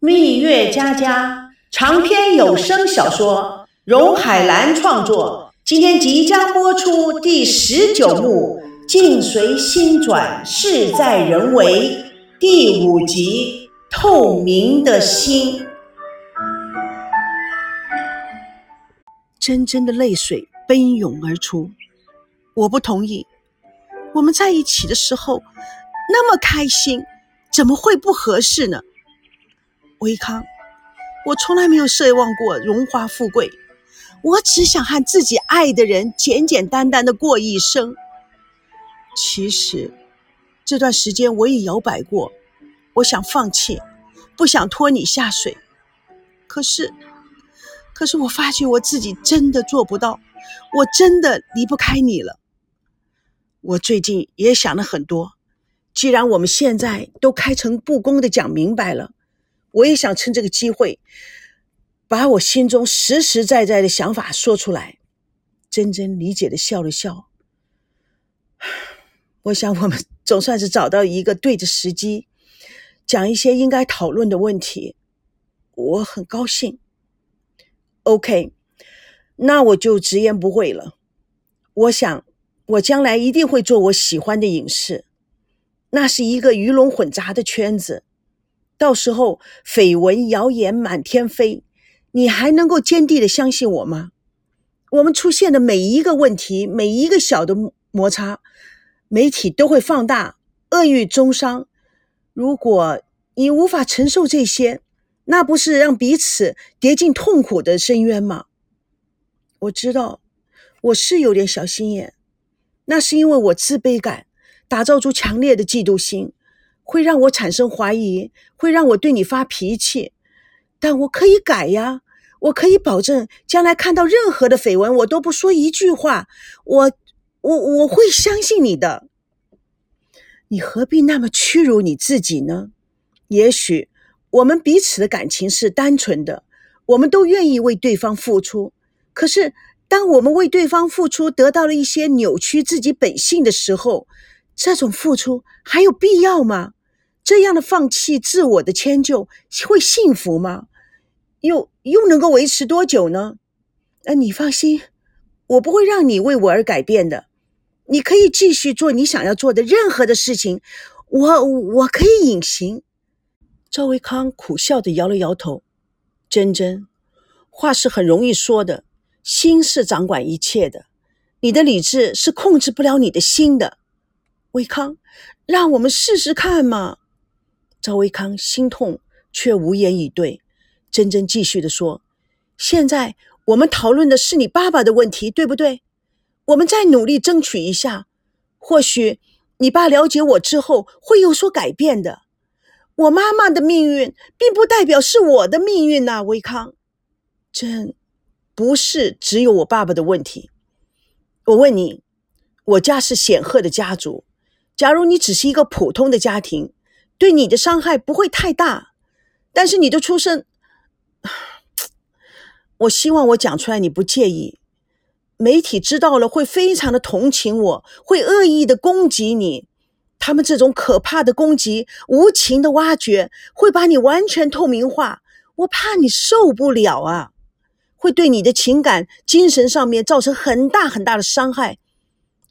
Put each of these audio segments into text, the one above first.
蜜月佳佳长篇有声小说，荣海兰创作，今天即将播出第十九幕《境随心转，事在人为》第五集《透明的心》。真真的泪水奔涌而出，我不同意。我们在一起的时候那么开心，怎么会不合适呢？维康，我从来没有奢望过荣华富贵，我只想和自己爱的人简简单单的过一生。其实这段时间我也摇摆过，我想放弃，不想拖你下水。可是，可是我发觉我自己真的做不到，我真的离不开你了。我最近也想了很多，既然我们现在都开诚布公的讲明白了。我也想趁这个机会，把我心中实实在在的想法说出来。真真理解的笑了笑。我想我们总算是找到一个对的时机，讲一些应该讨论的问题。我很高兴。OK，那我就直言不讳了。我想，我将来一定会做我喜欢的影视，那是一个鱼龙混杂的圈子。到时候绯闻谣言满天飞，你还能够坚定的相信我吗？我们出现的每一个问题，每一个小的摩擦，媒体都会放大，恶语中伤。如果你无法承受这些，那不是让彼此跌进痛苦的深渊吗？我知道我是有点小心眼，那是因为我自卑感打造出强烈的嫉妒心。会让我产生怀疑，会让我对你发脾气，但我可以改呀，我可以保证将来看到任何的绯闻，我都不说一句话，我我我会相信你的。你何必那么屈辱你自己呢？也许我们彼此的感情是单纯的，我们都愿意为对方付出。可是，当我们为对方付出得到了一些扭曲自己本性的时候，这种付出还有必要吗？这样的放弃自我的迁就会幸福吗？又又能够维持多久呢？呃，你放心，我不会让你为我而改变的。你可以继续做你想要做的任何的事情，我我可以隐形。赵维康苦笑的摇了摇头。真真，话是很容易说的，心是掌管一切的。你的理智是控制不了你的心的。维康，让我们试试看嘛。赵维康心痛，却无言以对。真真继续的说：“现在我们讨论的是你爸爸的问题，对不对？我们再努力争取一下，或许你爸了解我之后会有所改变的。我妈妈的命运，并不代表是我的命运呐，维康。真不是只有我爸爸的问题。我问你，我家是显赫的家族，假如你只是一个普通的家庭。”对你的伤害不会太大，但是你的出生，我希望我讲出来你不介意。媒体知道了会非常的同情我，会恶意的攻击你。他们这种可怕的攻击、无情的挖掘，会把你完全透明化。我怕你受不了啊，会对你的情感、精神上面造成很大很大的伤害。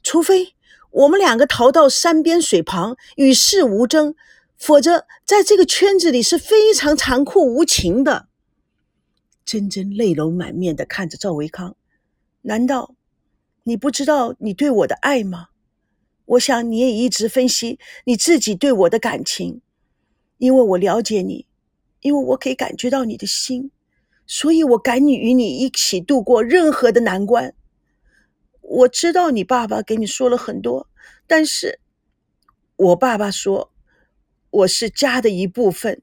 除非我们两个逃到山边水旁，与世无争。否则，在这个圈子里是非常残酷无情的。真真泪流满面的看着赵维康，难道你不知道你对我的爱吗？我想你也一直分析你自己对我的感情，因为我了解你，因为我可以感觉到你的心，所以我敢与你一起度过任何的难关。我知道你爸爸给你说了很多，但是我爸爸说。我是家的一部分，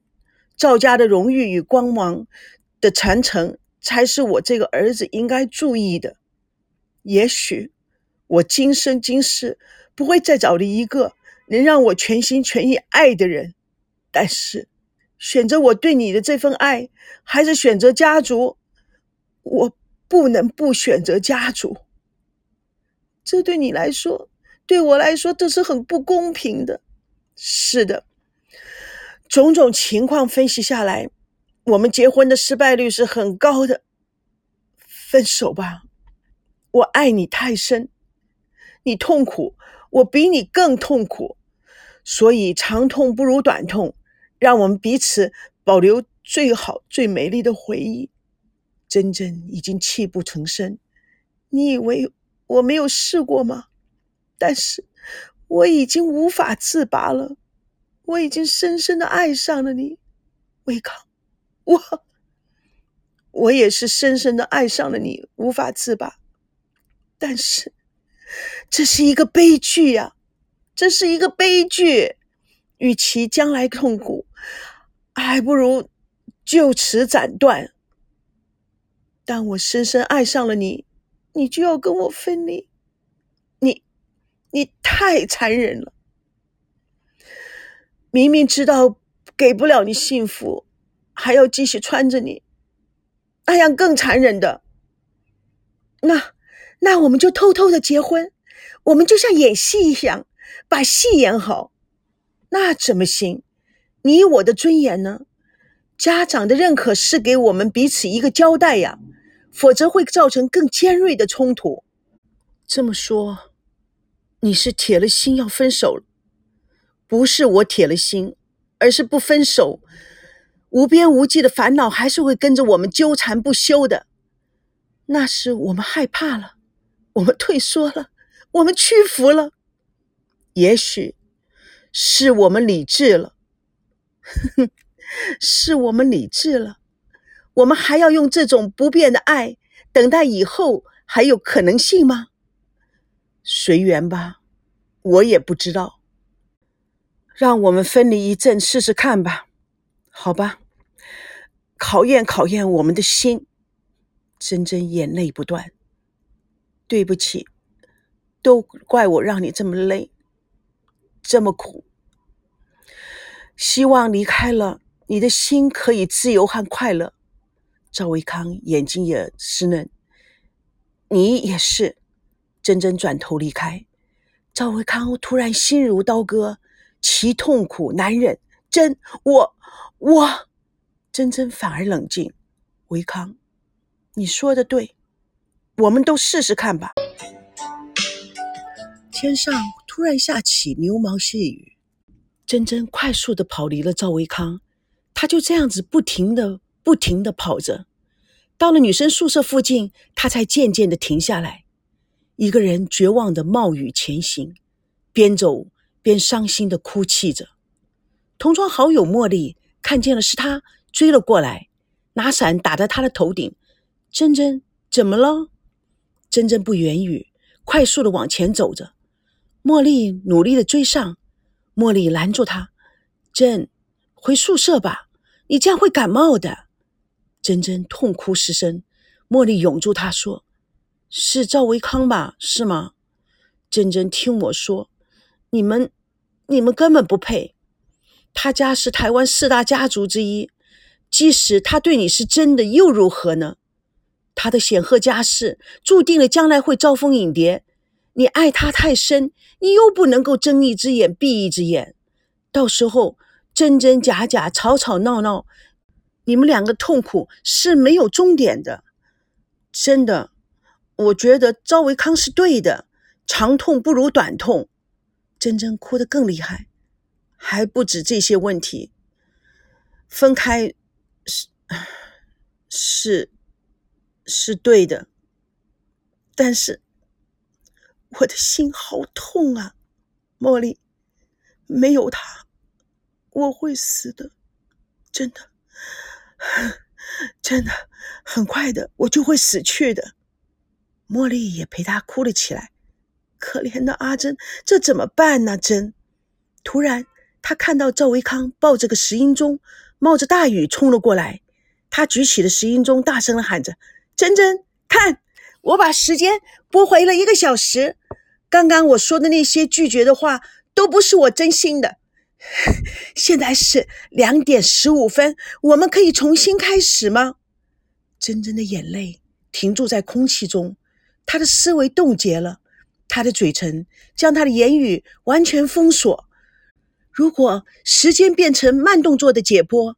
赵家的荣誉与光芒的传承，才是我这个儿子应该注意的。也许我今生今世不会再找了一个能让我全心全意爱的人，但是选择我对你的这份爱，还是选择家族，我不能不选择家族。这对你来说，对我来说，这是很不公平的。是的。种种情况分析下来，我们结婚的失败率是很高的。分手吧，我爱你太深，你痛苦，我比你更痛苦，所以长痛不如短痛，让我们彼此保留最好、最美丽的回忆。真真已经泣不成声，你以为我没有试过吗？但是我已经无法自拔了，我已经深深的爱上了你，维康，我。我也是深深的爱上了你，无法自拔。但是，这是一个悲剧呀，这是一个悲剧。与其将来痛苦，还不如就此斩断。当我深深爱上了你，你就要跟我分离，你，你太残忍了。明明知道给不了你幸福，还要继续穿着你。那样更残忍的，那那我们就偷偷的结婚，我们就像演戏一样，把戏演好，那怎么行？你我的尊严呢？家长的认可是给我们彼此一个交代呀，否则会造成更尖锐的冲突。这么说，你是铁了心要分手了？不是我铁了心，而是不分手。无边无际的烦恼还是会跟着我们纠缠不休的，那是我们害怕了，我们退缩了，我们屈服了，也许是我们理智了，是我们理智了，我们还要用这种不变的爱等待以后还有可能性吗？随缘吧，我也不知道，让我们分离一阵试试看吧。好吧，考验考验我们的心。珍珍眼泪不断。对不起，都怪我让你这么累，这么苦。希望离开了，你的心可以自由和快乐。赵维康眼睛也湿润，你也是。珍珍转头离开，赵维康突然心如刀割，其痛苦难忍。真我。我，真真反而冷静。维康，你说的对，我们都试试看吧。天上突然下起牛毛细雨，珍珍快速的跑离了赵维康，他就这样子不停的、不停的跑着，到了女生宿舍附近，他才渐渐的停下来，一个人绝望的冒雨前行，边走边伤心的哭泣着。同窗好友茉莉。看见了，是他追了过来，拿伞打在他的头顶。珍珍，怎么了？珍珍不言语，快速的往前走着。茉莉努力的追上，茉莉拦住他：“珍，回宿舍吧，你这样会感冒的。”珍珍痛哭失声。茉莉拥住他说：“是赵维康吧？是吗？”珍珍听我说：“你们，你们根本不配。”他家是台湾四大家族之一，即使他对你是真的，又如何呢？他的显赫家世注定了将来会招蜂引蝶。你爱他太深，你又不能够睁一只眼闭一只眼，到时候真真假假、吵吵闹闹，你们两个痛苦是没有终点的。真的，我觉得赵维康是对的，长痛不如短痛。真真哭得更厉害。还不止这些问题，分开是是是对的，但是我的心好痛啊，茉莉，没有他我会死的，真的，真的，很快的我就会死去的。茉莉也陪他哭了起来，可怜的阿珍，这怎么办呢？珍，突然。他看到赵维康抱着个石英钟，冒着大雨冲了过来。他举起了石英钟，大声的喊着：“珍珍，看，我把时间拨回了一个小时。刚刚我说的那些拒绝的话，都不是我真心的。现在是两点十五分，我们可以重新开始吗？”珍珍的眼泪停住在空气中，她的思维冻结了，他的嘴唇将他的言语完全封锁。如果时间变成慢动作的解剖，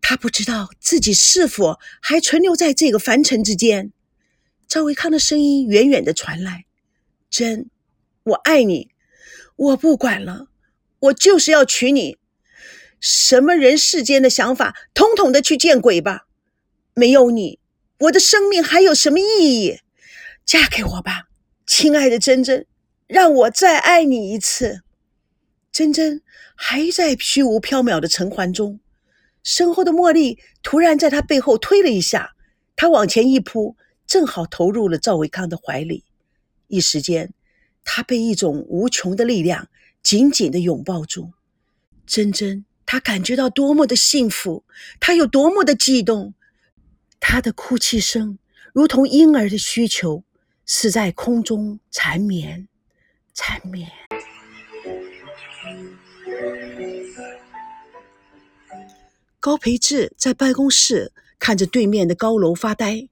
他不知道自己是否还存留在这个凡尘之间。赵维康的声音远远的传来：“真，我爱你，我不管了，我就是要娶你。什么人世间的想法，统统的去见鬼吧！没有你，我的生命还有什么意义？嫁给我吧，亲爱的珍珍，让我再爱你一次。”珍珍还在虚无缥缈的尘寰中。身后的茉莉突然在他背后推了一下，他往前一扑，正好投入了赵维康的怀里。一时间，他被一种无穷的力量紧紧地拥抱住。珍珍，她感觉到多么的幸福，她有多么的激动。她的哭泣声如同婴儿的需求，是在空中缠绵，缠绵。高培志在办公室看着对面的高楼发呆。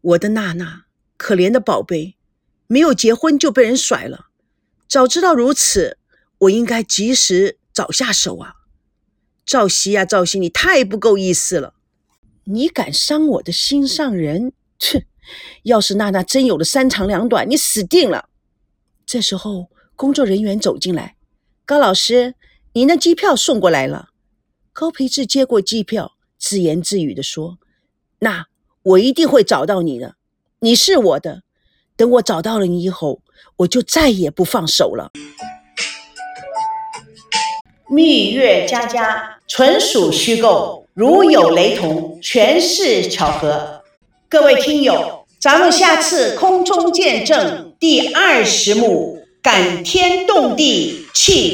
我的娜娜，可怜的宝贝，没有结婚就被人甩了。早知道如此，我应该及时早下手啊！赵熙呀，赵熙，你太不够意思了！你敢伤我的心上人？哼！要是娜娜真有了三长两短，你死定了！这时候，工作人员走进来：“高老师，您的机票送过来了。”高培志接过机票，自言自语地说：“那我一定会找到你的，你是我的。等我找到了你以后，我就再也不放手了。”蜜月佳佳纯属虚构，如有雷同，全是巧合。各位听友，咱们下次空中见证第二十幕，感天动地泣。